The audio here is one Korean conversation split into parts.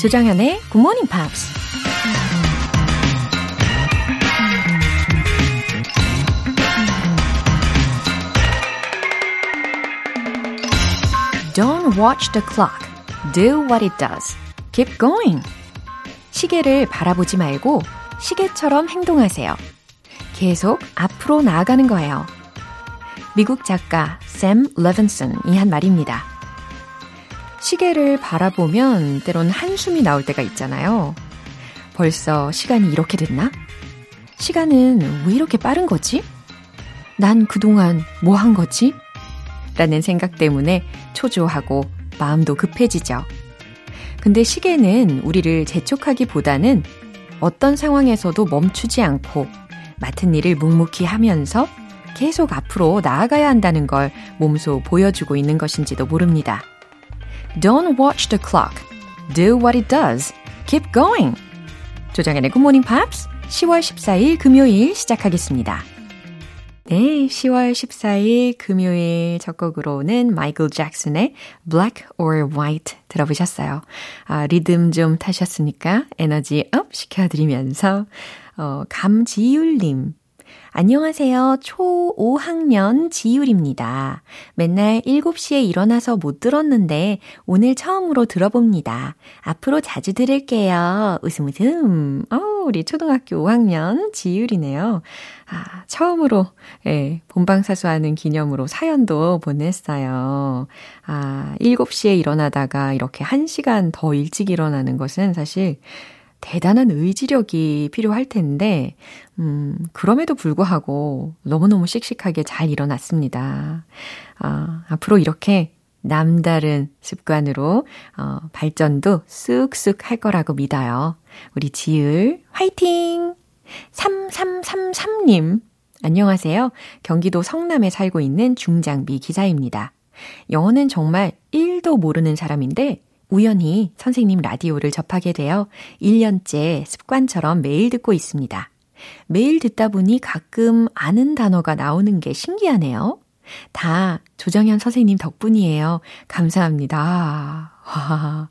조정현의 Good Morning Pops. Don't watch the clock. Do what it does. Keep going. 시계를 바라보지 말고 시계처럼 행동하세요. 계속 앞으로 나아가는 거예요. 미국 작가 샘 레븐슨이 한 말입니다. 시계를 바라보면 때론 한숨이 나올 때가 있잖아요. 벌써 시간이 이렇게 됐나? 시간은 왜 이렇게 빠른 거지? 난 그동안 뭐 한 거지? 라는 생각 때문에 초조하고 마음도 급해지죠. 근데 시계는 우리를 재촉하기보다는 어떤 상황에서도 멈추지 않고 맡은 일을 묵묵히 하면서 계속 앞으로 나아가야 한다는 걸 몸소 보여주고 있는 것인지도 모릅니다. Don't watch the clock. Do what it does. Keep going. 조정현의 Good Morning Pops 10월 14일 금요일 시작하겠습니다. 네, 10월 14일 금요일 첫 곡으로는 마이클 잭슨의 Black or White 들어보셨어요. 아, 리듬 좀 타셨으니까 에너지 up 시켜드리면서 어, 감지율님 안녕하세요. 초 5학년 지율입니다. 맨날 7시에 일어나서 못 들었는데 오늘 처음으로 들어봅니다. 앞으로 자주 들을게요. 웃음 웃음. 어, 우리 초등학교 5학년 지율이네요. 아, 처음으로 예, 본방 사수하는 기념으로 사연도 보냈어요. 아, 7시에 일어나다가 이렇게 1시간 더 일찍 일어나는 것은 사실 대단한 의지력이 필요할 텐데, 음, 그럼에도 불구하고 너무너무 씩씩하게 잘 일어났습니다. 아, 앞으로 이렇게 남다른 습관으로 어, 발전도 쑥쑥 할 거라고 믿어요. 우리 지을 화이팅! 3333님, 안녕하세요. 경기도 성남에 살고 있는 중장비 기사입니다. 영어는 정말 1도 모르는 사람인데 우연히 선생님 라디오를 접하게 되어 1년째 습관처럼 매일 듣고 있습니다. 매일 듣다 보니 가끔 아는 단어가 나오는 게 신기하네요. 다 조정현 선생님 덕분이에요. 감사합니다. 와,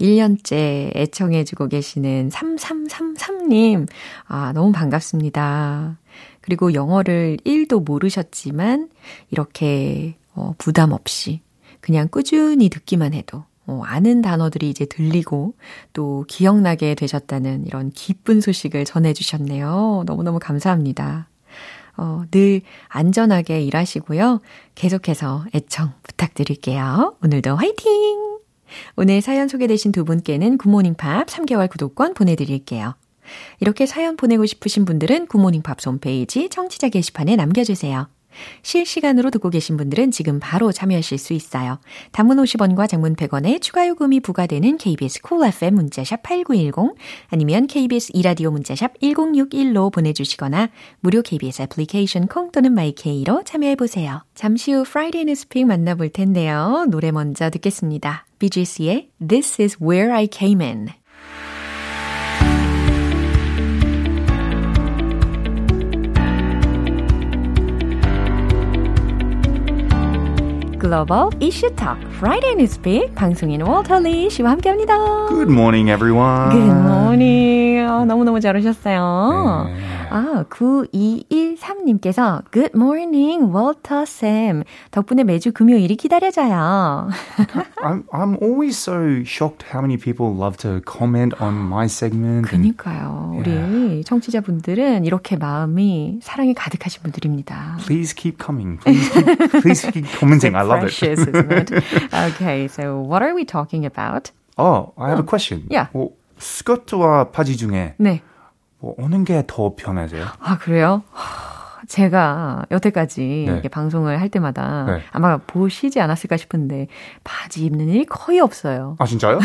1년째 애청해주고 계시는 3333님. 아, 너무 반갑습니다. 그리고 영어를 1도 모르셨지만, 이렇게, 어, 부담 없이, 그냥 꾸준히 듣기만 해도 어, 아는 단어들이 이제 들리고 또 기억나게 되셨다는 이런 기쁜 소식을 전해주셨네요. 너무너무 감사합니다. 어, 늘 안전하게 일하시고요. 계속해서 애청 부탁드릴게요. 오늘도 화이팅! 오늘 사연 소개되신 두 분께는 굿모닝 팝 3개월 구독권 보내드릴게요. 이렇게 사연 보내고 싶으신 분들은 굿모닝 팝 홈페이지 청취자 게시판에 남겨주세요. 실시간으로 듣고 계신 분들은 지금 바로 참여하실 수 있어요. 단문 50원과 장문 100원의 추가 요금이 부과되는 KBS 콜 cool FM 문자샵 8910 아니면 KBS 이라디오 문자샵 1061로 보내주시거나 무료 KBS 애플리케이션 콩 또는 마이케이로 참여해보세요. 잠시 후 Friday Newspeak 만나볼 텐데요. 노래 먼저 듣겠습니다. BGC의 This is where I came in. 글로벌 이슈 톡 Friday Newspeak 방송인 월터리 씨와 함께합니다. Good morning, everyone. Good morning. 어, 너무너무 잘 오셨어요. 네. 아, 9213님께서 Good morning, 월터 쌤. 덕분에 매주 금요일이 기다려져요. I'm, I'm always so shocked how many people love to comment on my segment. 그니까요. And, yeah. 우리 청취자분들은 이렇게 마음이 사랑이 가득하신 분들입니다. Please keep coming. Please keep, please keep commenting. I love precious, it. isn't it? Okay, so what are we talking about? Oh, I have oh. a question. Yeah. 뭐, 스커트와 바지 중에 네. 뭐 어느 게더 편하세요? 아 그래요? 제가 여태까지 네. 이렇게 방송을 할 때마다 네. 아마 보시지 않았을까 싶은데 바지 입는 일이 거의 없어요. 아 진짜요?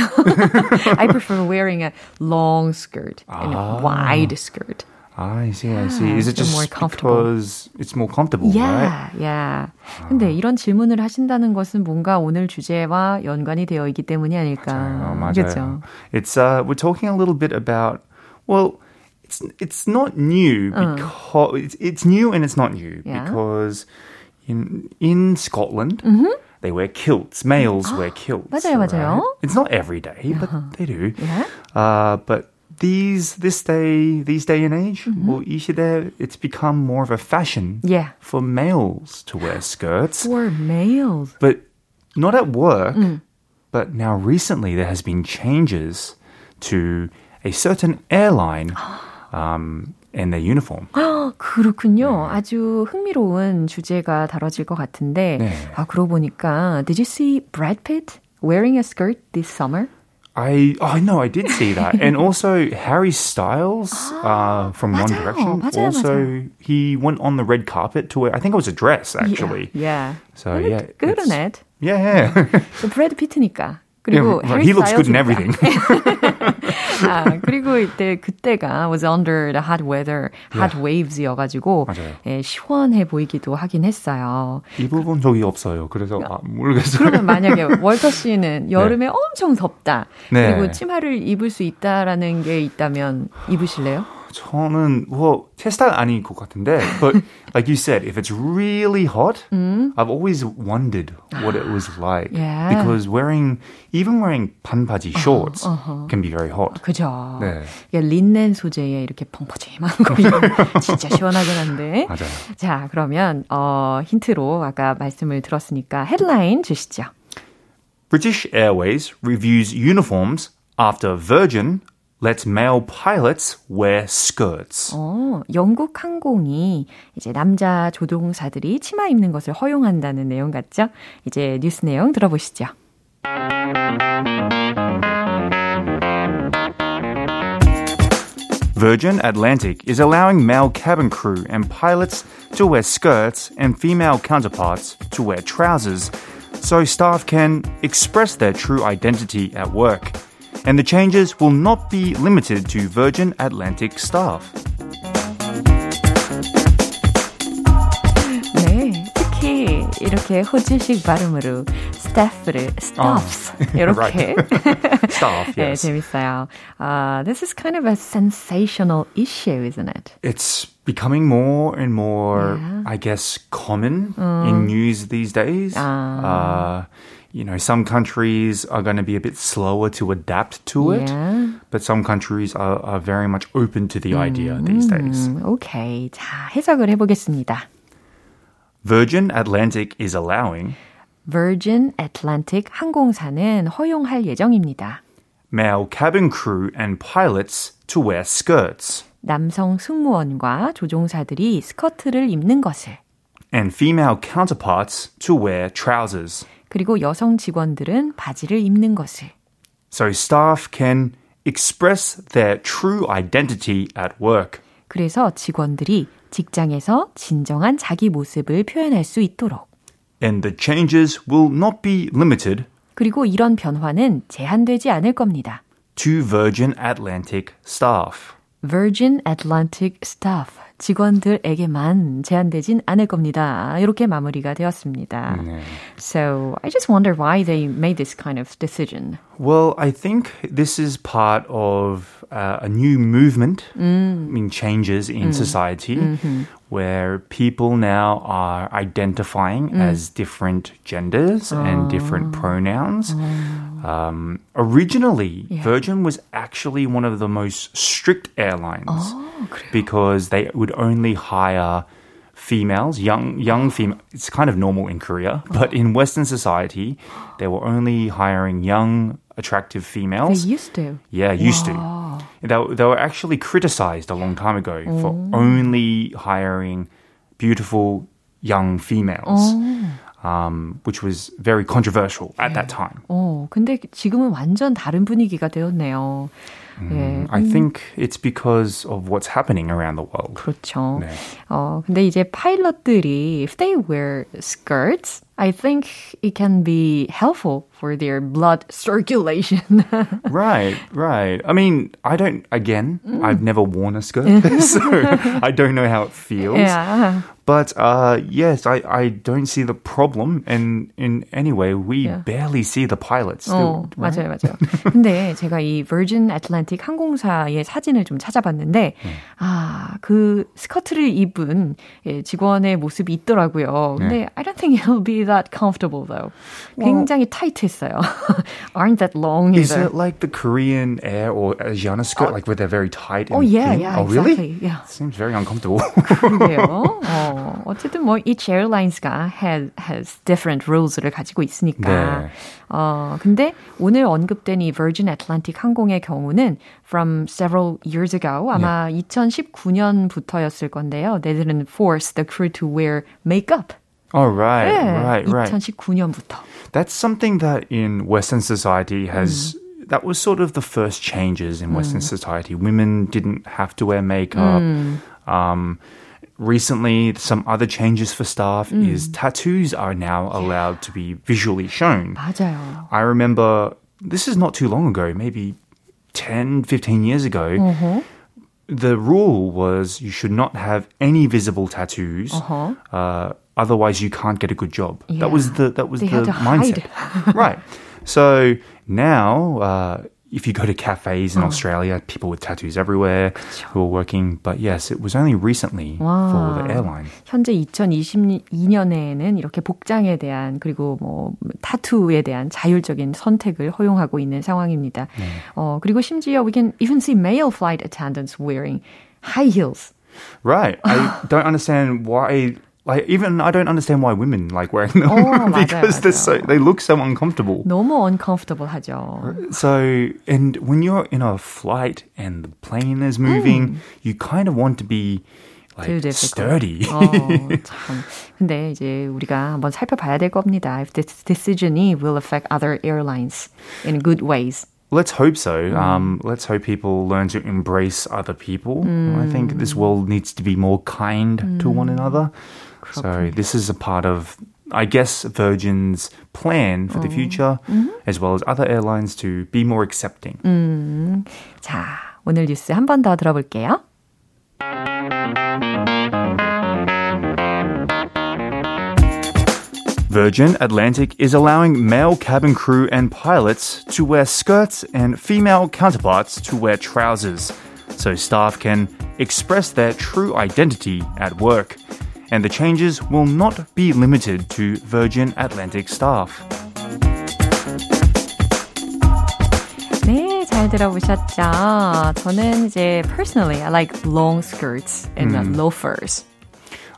I prefer wearing a long skirt and 아. a wide skirt. I see, I see. Is it just more because it's more comfortable, yeah, right? Yeah. 근데 이런 질문을 하신다는 것은 뭔가 오늘 주제와 연관이 되어 있기 때문이 아닐까. 맞아요, 맞아요. 그렇죠? It's uh, we're talking a little bit about well. it's it's not new because uh. it's, it's new and it's not new yeah. because in in Scotland mm-hmm. they wear kilts. Males wear kilts. 맞아요, 맞아요. right? It's not every day, but they do. Yeah. Uh, but these this day these day and age, well, 이 시대, it's become more of a fashion Yeah. for males to wear skirts, For males. but not at work. But now recently there has been changes to a certain airline um, and their uniform. 그렇군요. 아주 흥미로운 주제가 다뤄질 것 같은데, 네. 아, 그러고 보니까, did you see Brad Pitt wearing a skirt this summer? I oh no, I did see that, and also Harry Styles uh, from One 맞아요. Direction. 맞아요, also, 맞아요. he went on the red carpet to wear. I think it was a dress actually. Yeah. So He yeah, looked good it's- on it. Yeah, yeah. 브래드 피트니까. Yeah, 그리고. 해리 he looks good in everything. 아, 그리고 이때 그때가 was under the hot weather, hot waves여 가지고 맞아요. 예, 시원해 보이기도 하긴 했어요. 입어본 적이 없어요. 그래서 아, 모르겠어요. 그러면 만약에 월터 씨는 여름에 엄청 덥다. 네. 그리고 치마를 입을 수 있다라는 게 있다면 입으실래요? 저는 well, 제 스타일 아닌 것 같은데, but like you said, if it's really hot, I've always wondered what it was like Yeah. because wearing even wearing 반바지 shorts can be very hot. 그죠. 네. 이게 린넨 소재의 이렇게 펑퍼짐한 거 입으면 진짜 시원하긴 한데. 맞아요. 자, 그러면 어, 힌트로 아까 말씀을 들었으니까 헤드라인 주시죠. British Airways reviews uniforms after Virgin lets male pilots wear skirts. 어, 영국 항공이 이제 남자 조종사들이 치마 입는 것을 허용한다는 내용 같죠? 이제 뉴스 내용 들어보시죠. Virgin Atlantic is allowing male cabin crew and pilots to wear skirts and female counterparts to wear trousers so staff can express their true identity at work. And the changes will not be limited to Virgin Atlantic staff. 네, 특히 이렇게 호주식 발음으로 staff를 staffs 이렇게 Staff, 네, yes. 재밌어요. Uh, this is kind of a sensational issue, isn't it? It's becoming more and more, Yeah. I guess, common in news these days. Uh, you know, some countries are going to be a bit slower to adapt to it, Yeah. but some countries are, are very much open to the idea these days. 음, 오케이. 자, 해석을 해보겠습니다. Virgin Atlantic is allowing Virgin Atlantic 항공사는 허용할 예정입니다. male cabin crew and pilots to wear skirts, 남성 승무원과 조종사들이 스커트를 입는 것을 and female counterparts to wear trousers, 그리고 여성 직원들은 바지를 입는 것을 so staff can express their true identity at work. 그래서 직원들이 직장에서 진정한 자기 모습을 표현할 수 있도록 And the changes will not be limited 그리고 이런 변화는 제한되지 않을 겁니다. to Virgin Atlantic staff. Virgin Atlantic staff 직원들에게만 제한되진 않을 겁니다. 이렇게 마무리가 되었습니다. So I just wonder why they made this kind of decision. Well, I think this is part of uh, a new movement, I mean, changes in society where people now are identifying as different genders and different pronouns. Um, originally, Virgin was actually one of the most strict airlines because they would only hire females, young young female. It's kind of normal in Korea, but in Western society, they were only hiring young, attractive females. They used to. Yeah, used to They, were- they were actually criticized a long time ago for only hiring beautiful young females, um, which was very controversial at that time. 어, 근데 지금은 완전 다른 분위기가 되었네요. 예, I think it's because of what's happening around the world. 그렇죠. 네. 어, 근데 이제 파일럿들이 if they wear skirts, I think it can be helpful for their blood circulation. right, right. I mean, I don't, again, I've never worn a skirt, so I don't know how it feels. yeah. But uh, yes, I, I don't see the problem. And in any way, we Yeah. barely see the pilots. 어, still, right? 맞아요, 맞아요. 근데 제가 이 Virgin Atlantic 애틀랜틱 항공사의 사진을 좀 찾아봤는데 음. 아, 그 스커트를 입은 예, 직원의 모습이 있더라고요. 근데 네. I don't think it'll be that comfortable though. 굉장히 well, 타이트했어요. Aren't that long either. Is it like the Korean Air or Asiana skirt, uh, like where they're very tight? Oh yeah, thin? yeah, oh, exactly. Really? Yeah. Seems very uncomfortable. 그러게요. 어, 어쨌든 뭐 each airlines가 has, has different rules를 가지고 있으니까. 네. 어, 근데 오늘 언급된 이 Virgin Atlantic 항공의 경우는 from several years ago 아마 yeah. 2019년부터였을 건데요. They didn't force the crew to wear makeup. Oh, right, 네, right, right. 2019년부터. That's something that in Western society has. Mm. That was sort of the first changes in Western mm. society. Women didn't have to wear makeup. Mm. Um, recently, some other changes for staff mm. is tattoos are now allowed to be visually shown. 맞아요. I remember this is not too long ago, maybe 10, 15 years ago. Uh-huh. The rule was you should not have any visible tattoos. Uh-huh. Uh, otherwise, you can't get a good job. Yeah. That was the that was they the mindset, right? So now uh, if you go to cafes in oh. Australia, people with tattoos everywhere 그쵸. who are working. But yes, it was only recently 와. for the airline. 현재 2022년에는 이렇게 복장에 대한 그리고 뭐 타투에 대한 자율적인 선택을 허용하고 있는 상황입니다. 네. 어, 그리고 심지어 we can even see male flight attendants wearing high heels. Right. I don't understand why like even I don't understand why women like wearing them oh, because 맞아요, they're so they look so uncomfortable. 너무 uncomfortable 하죠. So and when you're in a flight and the plane is moving, mm. you kind of want to be like sturdy. 어, 참. 근데 이제 우리가 한번 살펴봐야 될 겁니다. If this decision이 will affect other airlines in good ways. Let's hope so. Mm. Um, let's hope people learn to embrace other people. Mm. I think this world needs to be more kind mm. to one another. So this is a part of I guess Virgin's plan for the future, mm-hmm. as well as other airlines to be more accepting. 음, 자, 오늘 뉴스 한 번 더 들어볼게요. Virgin Atlantic is allowing male cabin crew and pilots to wear skirts and female counterparts to wear trousers, so staff can express their true identity at work and the changes will not be limited to Virgin Atlantic staff. 네, 잘 들어보셨죠? 저는 이제 personally I like long skirts and mm. loafers.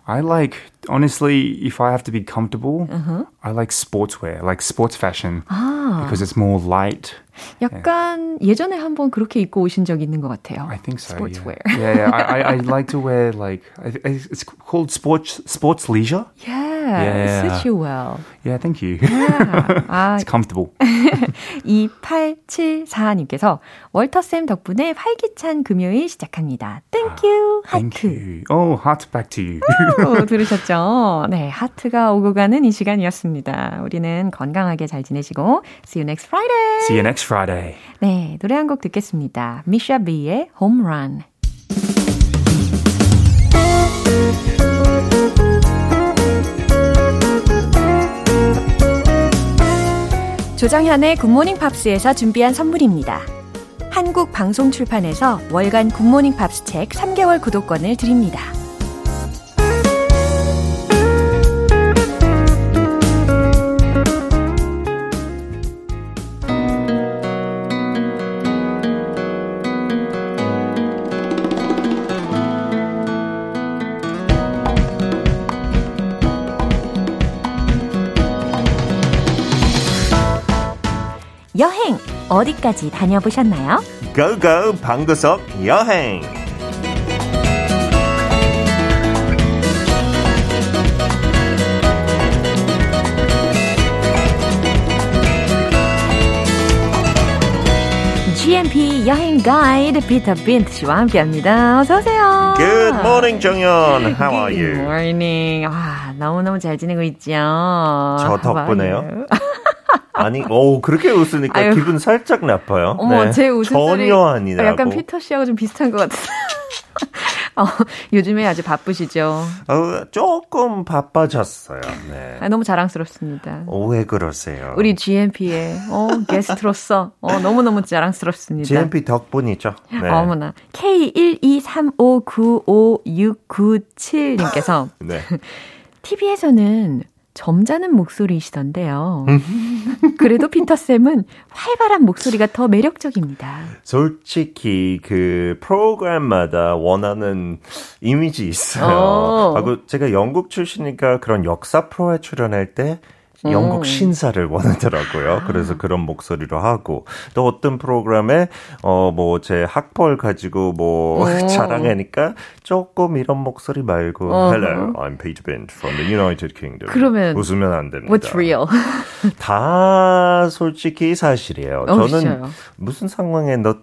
I like honestly, if I have to be comfortable, uh-huh. I like sportswear, like sports fashion, 아. because it's more light. 약간 yeah. 예전에 한번 그렇게 입고 오신 적 있는 것 같아요. I think so. Sportswear. Yeah, yeah. yeah. I, I, I like to wear like it's called sports sports leisure. Yeah, yeah. it suits you well. Yeah, thank you. Yeah. 아, it's comfortable. 2874님께서 월터 쌤 덕분에 활기찬 금요일 시작합니다. Thank you. 아, thank 하트. you. Oh, heart back to you. 오, 들으셨죠? 네, 하트가 오고 가는 이 시간이었습니다. 우리는 건강하게 잘 지내시고 See you next Friday. See you next Friday. 네, 노래 한 곡 듣겠습니다. 미샤 비의 Home Run. 조정현의 굿모닝 팝스에서 준비한 선물입니다. 한국 방송 출판에서 월간 굿모닝 팝스 책 3개월 구독권을 드립니다. 어디까지 다녀보셨나요? 고고 방구석 여행 GMP 여행 가이드 피터 빈트 씨와 함께합니다. 어서 오세요. Good morning, 정연. How are you? Good morning. 아, 너무너무 잘 지내고 있죠. 저 덕분에요. 아니, 오, 그렇게 웃으니까 아유. 기분 살짝 나빠요. 어머, 네. 제 웃음소리 전혀 아니다. 약간 피터 씨하고 좀 비슷한 것 같아요. 어, 요즘에 아주 바쁘시죠? 어, 조금 바빠졌어요. 네. 아, 너무 자랑스럽습니다. 어, 왜 그러세요? 우리 GMP의 어, 게스트로서 어, 너무너무 자랑스럽습니다. GMP 덕분이죠. 네. 어머나. K123595697님께서 네. TV에서는 점잖은 목소리이시던데요. 그래도 피터쌤은 활발한 목소리가 더 매력적입니다. 솔직히 그 프로그램마다 원하는 이미지 있어요. 하고 제가 영국 출신이니까 그런 역사 프로에 출연할 때 영국 음. 신사를 원하더라고요. 그래서 그런 목소리로 하고 또 어떤 프로그램에 어 뭐 제 학벌 가지고 뭐 자랑하니까 조금 이런 목소리 말고 uh-huh. Hello, I'm Peter Bent from the United Kingdom. 그러면 웃으면 안 됩니다. What's real? 다 솔직히 사실이에요. 저는 무슨 상황에 넣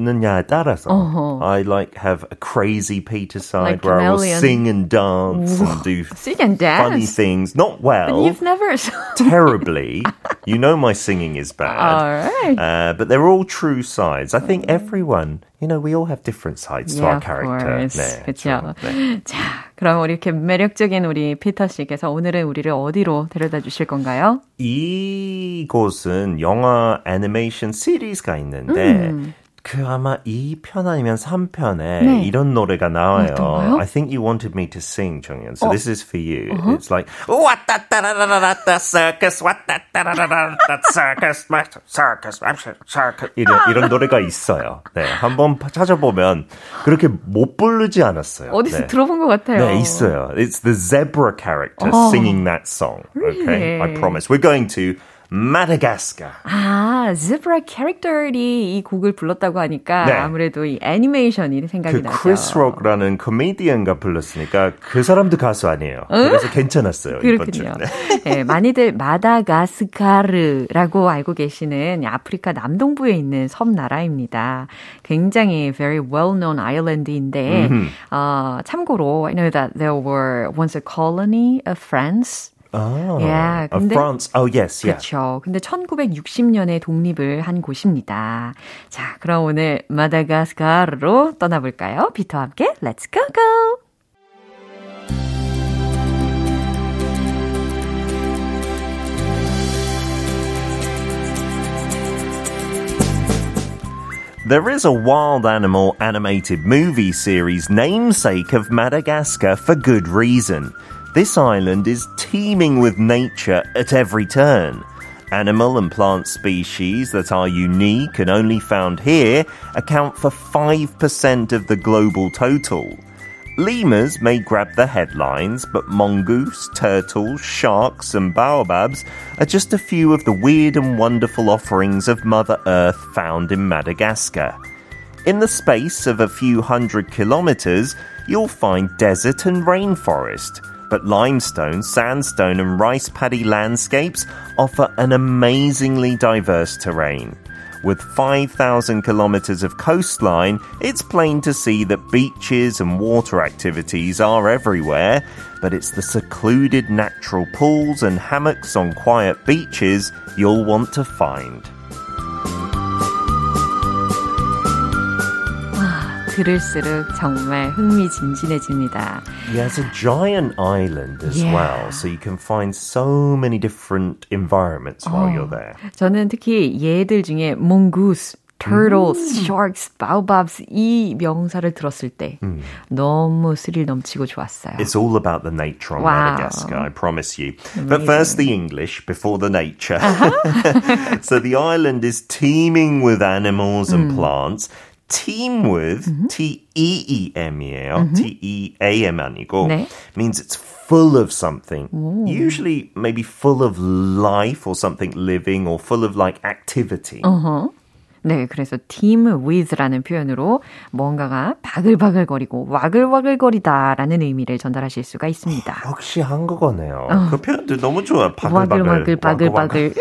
느냐에 따라서 uh-huh. I like have a crazy Peter side like where chameleon. I will sing and dance and do sing and dance. funny things. Not well. But you've never terribly. You know my singing is bad. All right. Uh, but they're all true sides. I think everyone, you know, we all have different sides yeah, to our character. 네, 그렇죠. 네. 자, 그럼 우리 이렇게 매력적인 우리 피터 씨께서 오늘은 우리를 어디로 데려다 주실 건가요? 이곳은 영화 애니메이션 시리즈가 있는데 음. 그 아마 2편 아니면 3편에 네. 이런 노래가 나와요. 어떤가요? I think you wanted me to sing, 정연. So 어? this is for you. Uh-huh. It's like 와따따라라라따 circus 와따따라라라따 circus circus circus 이런 이런 노래가 있어요. 네, 한번 찾아보면 그렇게 못 부르지 않았어요. 어디서 네. 들어본 것 같아요. 네, 있어요. It's the zebra character 어. singing that song. Okay, I promise. We're going to Madagascar. 아, Zebra 캐릭터들이 이 곡을 불렀다고 하니까 네. 아무래도 이 애니메이션이 생각이 그 나죠. 크리스 록라는 코미디언가 불렀으니까 그 사람도 가수 아니에요. 응? 그래서 괜찮았어요. 그렇군요. 네. 네, 많이들 마다가스카르라고 알고 계시는 아프리카 남동부에 있는 섬 나라입니다. 굉장히 very well-known island인데 mm-hmm. 어, 참고로 I know that there were once a colony of France 아, yeah, 근데, France. Oh, yes, yeah. 그렇죠. 근데 1960년에 독립을 한 곳입니다. 자, 그럼 오늘 마다가스카르로 떠나볼까요? 비터와 함께 Let's go go! There is a wild animal animated movie series namesake of Madagascar for good reason. This island is teeming with nature at every turn. Animal and plant species that are unique and only found here account for 5% of the global total. Lemurs may grab the headlines, but mongoose, turtles, sharks, and baobabs are just a few of the weird and wonderful offerings of Mother Earth found in Madagascar. In the space of a few hundred kilometers, you'll find desert and rainforest but limestone, sandstone, and rice paddy landscapes offer an amazingly diverse terrain. With 5,000 kilometers of coastline, it's plain to see that beaches and water activities are everywhere, but it's the secluded natural pools and hammocks on quiet beaches you'll want to find. 들을수록 정말 흥미진진해집니다. He has a giant island as yeah. well, so you can find so many different environments while 어, you're there. 저는 특히 얘들 중에 mongoose turtles, 음. sharks, baobabs 이 명사를 들었을 때 음. 너무 스릴 넘치고 좋았어요. It's all about the nature on wow. Madagascar, I promise you. Amazing. But first the English before the nature. Uh-huh. so the island is teeming with animals and 음. plants. Team with mm-hmm. T E E M이에요. Mm-hmm. T E A M 아니고 네. means it's full of something. Ooh. Usually maybe full of life or something living or full of like activity. Uh-huh. 네, 그래서 team with라는 표현으로 뭔가가 바글바글거리고 와글와글거리다라는 의미를 전달하실 수가 있습니다. 역시 한국어네요. 어. 그 표현도 너무 좋아. 바글바글. 와글와글, 바글바글.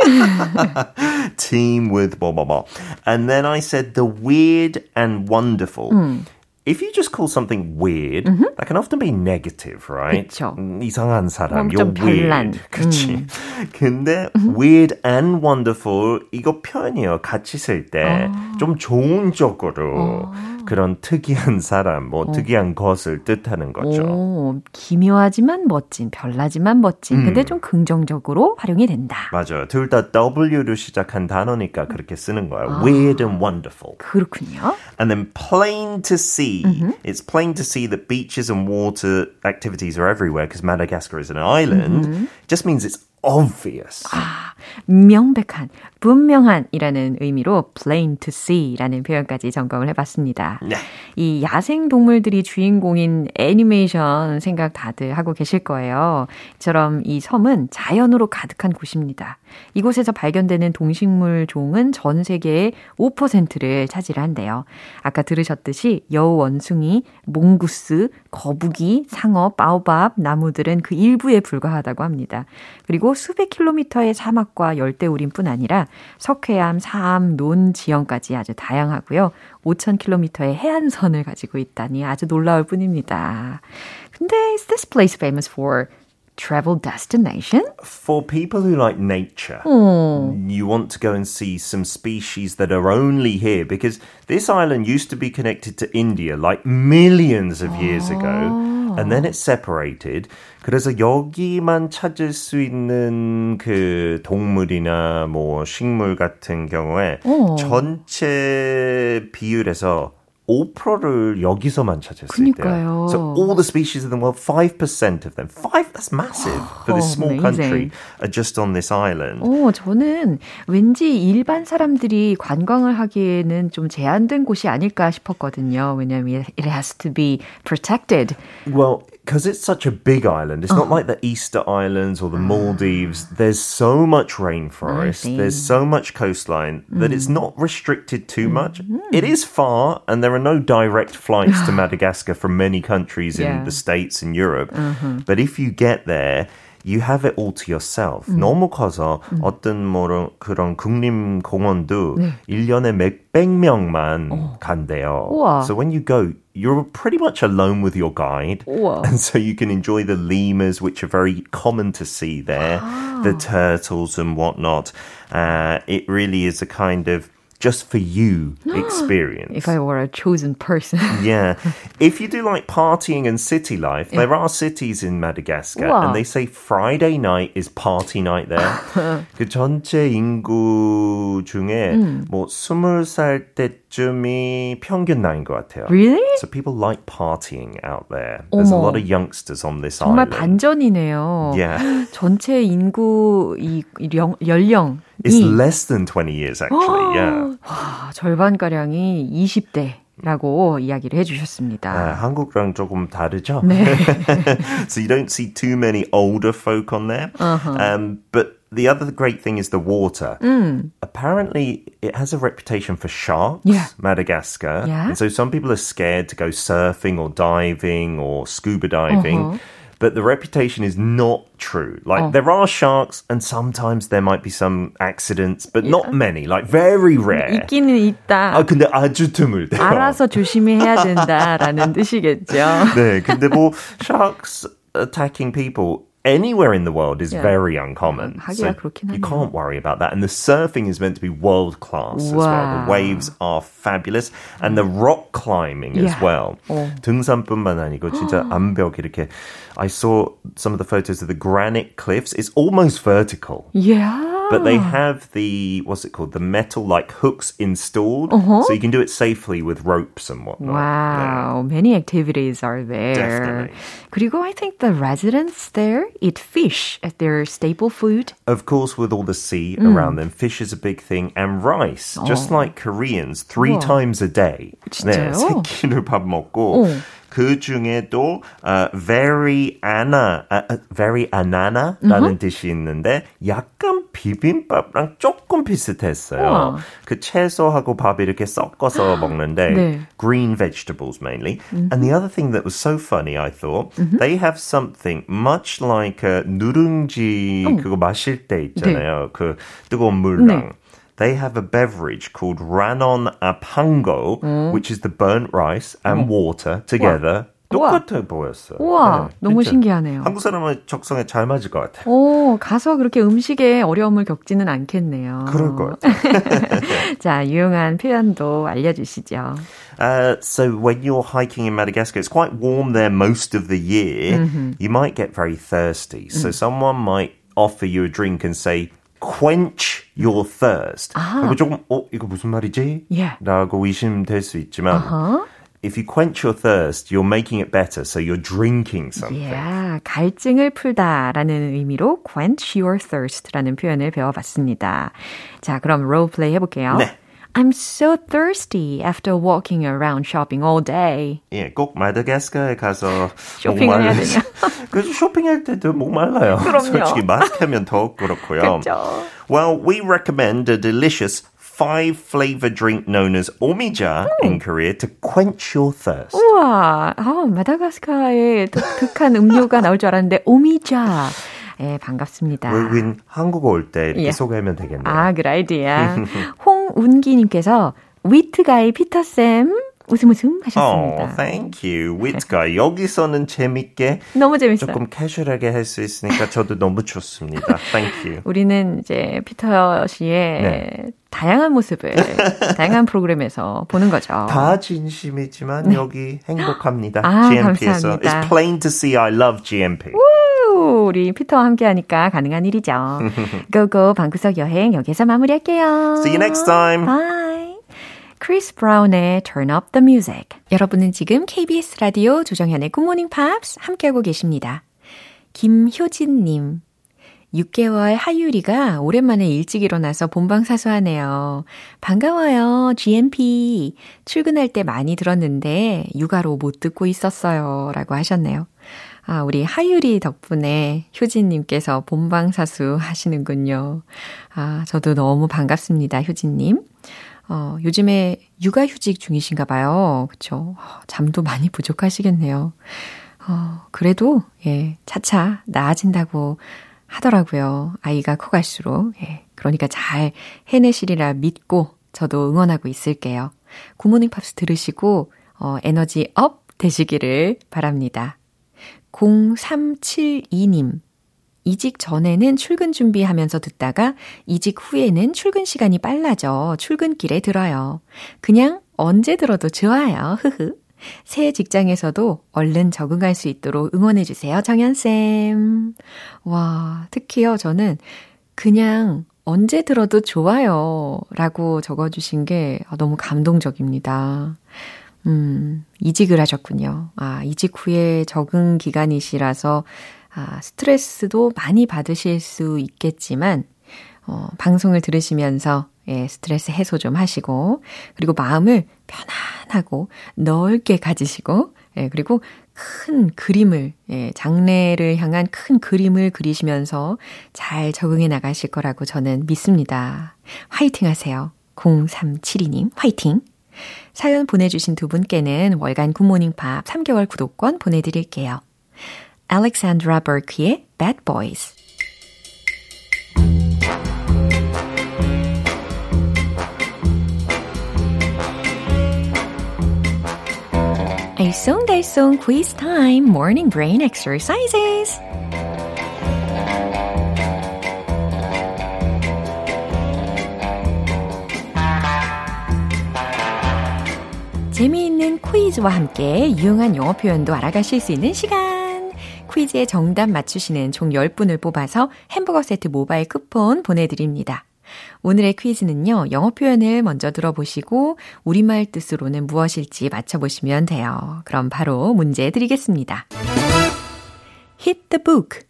team with 뭐뭐뭐. And then I said the weird and wonderful. 음. if you just call something weird, mm-hmm. that can often be negative, right? 그쵸. 이상한 사람, you're weird. 그치. 음. 근데 weird and wonderful 이거 표현이요. 같이 쓸 때 좀 좋은 쪽으로 그런 특이한 사람, 뭐 어. 특이한 것을 뜻하는 거죠. 오, 기묘하지만 멋진, 별나지만 멋진. 음. 근데 좀 긍정적으로 활용이 된다. 맞아요. 둘 다 W로 시작한 단어니까 그렇게 쓰는 거예요. 아. Weird and wonderful. 그렇군요. And then plain to see. Mm-hmm. It's plain to see that beaches and water activities are everywhere because Madagascar is an island. Mm-hmm. It just means it's obvious. 아, 명백한, 분명한이라는 의미로 plain to see라는 표현까지 점검을 해봤습니다. 네. 이 야생 동물들이 주인공인 애니메이션 생각 다들 하고 계실 거예요. 이처럼 이 섬은 자연으로 가득한 곳입니다. 이곳에서 발견되는 동식물 종은 전 세계의 5%를 차지한대요. 아까 들으셨듯이 여우 원숭이, 몽구스, 거북이, 상어, 바오밥, 나무들은 그 일부에 불과하다고 합니다. 그리고 수백 킬로미터의 사막과 열대 우림뿐 아니라 석회암, 사암, 논 지형까지 아주 다양하고요. 5,000km의 해안선을 가지고 있다니 아주 놀라울 뿐입니다. 근데 is this place famous for travel destination? For people who like nature, mm. you want to go and see some species that are only here because this island used to be connected to India like millions of years oh. ago. And then it's separated. 그래서 여기만 찾을 수 있는 그 동물이나 뭐 식물 같은 경우에 오. 전체 비율에서 5%를 여기서만 찾을 수 있대요. So all the species in the world, 5% of them, 5, that's massive for this small amazing. country, are just on this island. 오, 저는 왠지 일반 사람들이 관광을 하기에는 좀 제한된 곳이 아닐까 싶었거든요. 왜냐하면 it has to be protected. Well, because it's such a big island, it's not like the Easter Islands or the Maldives. There's so much rainforest, there's so much coastline mm. that it's mm. not restricted too mm. much. It is far, and there are no direct flights to Madagascar from many countries yeah. in the States and Europe. Uh-huh. But if you get there, you have it all to yourself. 음. 너무 커서 음. 어떤 뭐 그런 국립공원도 네. 1년에 몇백 명만 어. 간대요. 우와. So when you go, you're pretty much alone with your guide. 우와. And so you can enjoy the lemurs, which are very common to see there, 아. the turtles and whatnot. Uh, it really is a kind of just for you experience. if I were a chosen person. yeah. If you do like partying and city life, there are cities in Madagascar 우와. and they say Friday night is party night there. 그 전체 인구 중에 음. 뭐 20살 때쯤이 평균 나이인 것 같아요. Really? So people like partying out there. There's 어머. a lot of youngsters on this 정말 island. 반전이네요. Yeah. 전체 인구 이 연령 It's less than 20 years actually. yeah. 와, 절반가량이 20대. 라고 이야기를 해주셨습니다. 아, 한국랑 조금 다르죠? 네. so you don't see too many older folk on there. Uh-huh. Um, but the other great thing is the water. Mm. Apparently, it has a reputation for sharks, yeah. Madagascar. Yeah. And so some people are scared to go surfing or diving or scuba diving. Uh-huh but the reputation is not true. Like oh. there are sharks, and sometimes there might be some accidents, but yeah. not many. Like very rare. 있기는 있다. 아 근데 아주 드물대요. 알아서 조심해야 된다라는 뜻이겠죠. 네, 근데 뭐 sharks attacking people anywhere in the world is yeah. very uncommon. so you can't worry about that. And the surfing is meant to be world class wow. as well. The waves are fabulous and the rock climbing yeah. as well. 어. 등산뿐만 아니고 진짜 암벽 이렇게 I saw some of the photos of the granite cliffs. It's almost vertical. Yeah. But they have the what's it called? The metal like hooks installed, uh-huh. so you can do it safely with ropes and whatnot. Wow, yeah. many activities are there. Definitely. 그리고 I think the residents there eat fish as their staple food. Of course, with all the sea mm. around them, fish is a big thing, and rice, oh. just like Koreans, three 우와. times a day. 진짜요? 네, 세 끼를 밥 먹고. 어. 그 중에도 uh, very Anna, uh, very Anana라는 uh-huh. 뜻이 있는데 약간 비빔밥랑 조금 비슷했어요. 우와. 그 채소하고 밥 이렇게 섞어서 먹는데 네. green vegetables mainly. Mm-hmm. And the other thing that was so funny, I thought, mm-hmm. they have something much like a 누룽지 어. 그거 마실 때 있잖아요. 네. 그 뜨거운 물랑. 네. they have a beverage called Ranon Apango, mm. which is the burnt rice and mm. water together. 똑같아 보였어요. 우와, 네, 너무 신기하네요. 한국 사람은 적성에 잘 맞을 것 같아요. 오, 가서 그렇게 음식에 어려움을 겪지는 않겠네요. 그럴 것 같아요. 자, 유용한 표현도 알려주시죠. Uh, so when you're hiking in Madagascar, it's quite warm there most of the year. Mm-hmm. You might get very thirsty. So mm. someone might offer you a drink and say, quench your thirst. 아하. 조금 어 이거 무슨 말이지? Yeah. 라고 의심될 수 있지만 uh-huh. if you quench your thirst, you're making it better. So you're drinking something. Yeah, 갈증을 풀다라는 의미로 quench your thirst라는 표현을 배워봤습니다. 자, 그럼 롤플레이 해볼게요. 네. I'm so thirsty after walking around shopping all day. 예, 꼭 마다가스카에 가서 쇼핑을 해야 되냐? 그래서 쇼핑할 때도 목말라요. 그럼요. 솔직히 마스크하면 더욱 그렇고요. 그렇죠. Well, we recommend a delicious five flavor drink known as omija 음. in Korea to quench your thirst. 우와, 아, 마다가스카에 독특한 음료가 나올 줄 알았는데 오미자. 예, 반갑습니다. 외국인 한국어 올 때 이렇게 예. 소개하면 되겠네요. 아, 그 아이디야. 홍운기님께서 위트가이 피터쌤 웃음 웃음 하셨습니다. Oh, thank you. 위트가이. 여기서는 재밌게 너무 재밌어요. 조금 캐주얼하게 할 수 있으니까 저도 너무 좋습니다. Thank you. 우리는 이제 피터 씨의 네. 다양한 모습을 다양한 프로그램에서 보는 거죠. 다 진심이지만 네. 여기 행복합니다. 아, GMP에서. 감사합니다. It's plain to see I love GMP. 우리 피터와 함께 하니까 가능한 일이죠. go go 방구석 여행 여기서 마무리할게요. See you next time. Bye. 크리스 브라운의 Turn Up the Music. 여러분은 지금 KBS 라디오 조정현의 Good Morning Pops 함께하고 계십니다. 김효진님. 6개월 하유리가 오랜만에 일찍 일어나서 본방 사수하네요. 반가워요, GMP. 출근할 때 많이 들었는데 육아로 못 듣고 있었어요. 라고 하셨네요. 아, 우리 하유리 덕분에 효진님께서 본방 사수 하시는군요. 아, 저도 너무 반갑습니다, 효진님. 어, 요즘에 육아휴직 중이신가 봐요. 그쵸? 잠도 많이 부족하시겠네요. 어, 그래도, 예, 차차 나아진다고 하더라고요. 아이가 커갈수록. 예, 그러니까 잘 해내시리라 믿고 저도 응원하고 있을게요. Good Morning Pops 들으시고, 어, 에너지 up 되시기를 바랍니다. 0372님. 이직 전에는 출근 준비하면서 듣다가 이직 후에는 출근 시간이 빨라져 출근길에 들어요. 그냥 언제 들어도 좋아요. 흐흐. 새 직장에서도 얼른 적응할 수 있도록 응원해주세요. 정연쌤. 와, 특히요, 저는 그냥 언제 들어도 좋아요. 라고 적어주신 게 너무 감동적입니다. 음, 이직을 하셨군요. 아, 이직 후에 적응 기간이시라서, 아, 스트레스도 많이 받으실 수 있겠지만, 어, 방송을 들으시면서, 예, 스트레스 해소 좀 하시고, 그리고 마음을 편안하고 넓게 가지시고, 예, 그리고 큰 그림을, 예, 장래를 향한 큰 그림을 그리시면서 잘 적응해 나가실 거라고 저는 믿습니다. 화이팅 하세요. 0372님, 화이팅! 사연 보내주신 두 분께는 월간 굿모닝 팝 3개월 구독권 보내드릴게요. Alexandra Burke의 Bad Boys 알쏭달쏭 quiz time morning brain exercises 재미있는 퀴즈와 함께 유용한 영어 표현도 알아가실 수 있는 시간. 퀴즈의 정답 맞추시는 총 10분을 뽑아서 햄버거 세트 모바일 쿠폰 보내드립니다. 오늘의 퀴즈는요, 영어 표현을 먼저 들어보시고, 우리말 뜻으로는 무엇일지 맞춰보시면 돼요. 그럼 바로 문제 드리겠습니다. hit the book.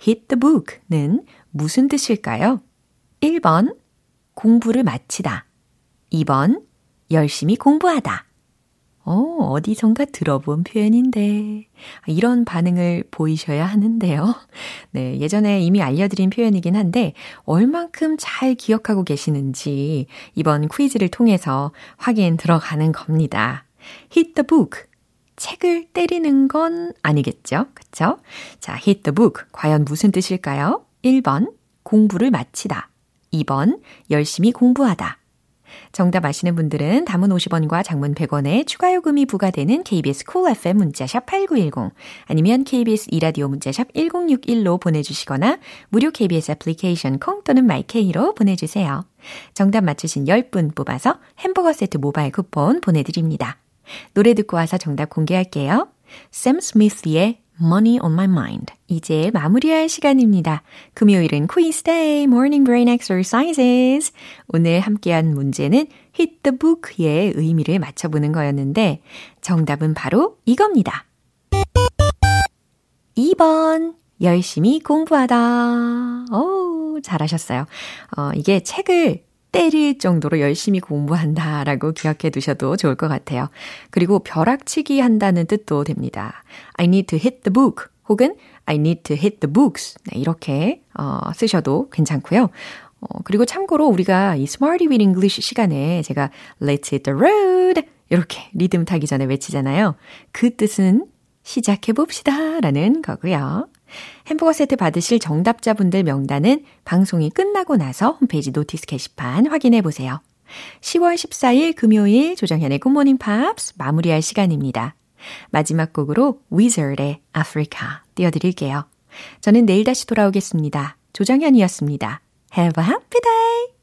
hit the book는 무슨 뜻일까요? 1번, 공부를 마치다. 2번, 열심히 공부하다. 어, 어디선가 들어본 표현인데. 이런 반응을 보이셔야 하는데요. 네, 예전에 이미 알려드린 표현이긴 한데, 얼만큼 잘 기억하고 계시는지 이번 퀴즈를 통해서 확인 들어가는 겁니다. hit the book. 책을 때리는 건 아니겠죠? 그쵸? 자, hit the book. 과연 무슨 뜻일까요? 1번, 공부를 마치다. 2번, 열심히 공부하다. 정답 아시는 분들은 담은 50원과 장문 100원에 추가 요금이 부과되는 KBS 콜 cool FM 문자샵 8910 아니면 KBS 이라디오 문자샵 1061로 보내주시거나 무료 KBS 애플리케이션 콩 또는 마이케이로 보내주세요. 정답 맞추신 10분 뽑아서 햄버거 세트 모바일 쿠폰 보내드립니다. 노래 듣고 와서 정답 공개할게요. 샘 스미스의 Money on my mind. 이제 마무리할 시간입니다. 금요일은 quiz day, morning brain exercises. 오늘 함께한 문제는 hit the book의 의미를 맞춰보는 거였는데 정답은 바로 이겁니다. 2번. 열심히 공부하다. 오, 잘하셨어요. 어, 이게 책을 때릴 정도로 열심히 공부한다라고 기억해 두셔도 좋을 것 같아요. 그리고 벼락치기 한다는 뜻도 됩니다. I need to hit the book 혹은 I need to hit the books 네, 이렇게 어, 쓰셔도 괜찮고요. 어, 그리고 참고로 우리가 이 Smarty with English 시간에 제가 Let's hit the road 이렇게 리듬 타기 전에 외치잖아요. 그 뜻은 시작해 봅시다 라는 거고요. 햄버거 세트 받으실 정답자분들 명단은 방송이 끝나고 나서 홈페이지 notice 게시판 확인해 보세요. 10월 14일 금요일 조정현의 Good Morning Pops 마무리할 시간입니다. 마지막 곡으로 위저의 Africa 띄워드릴게요. 저는 내일 다시 돌아오겠습니다. 조정현이었습니다. Have a happy day!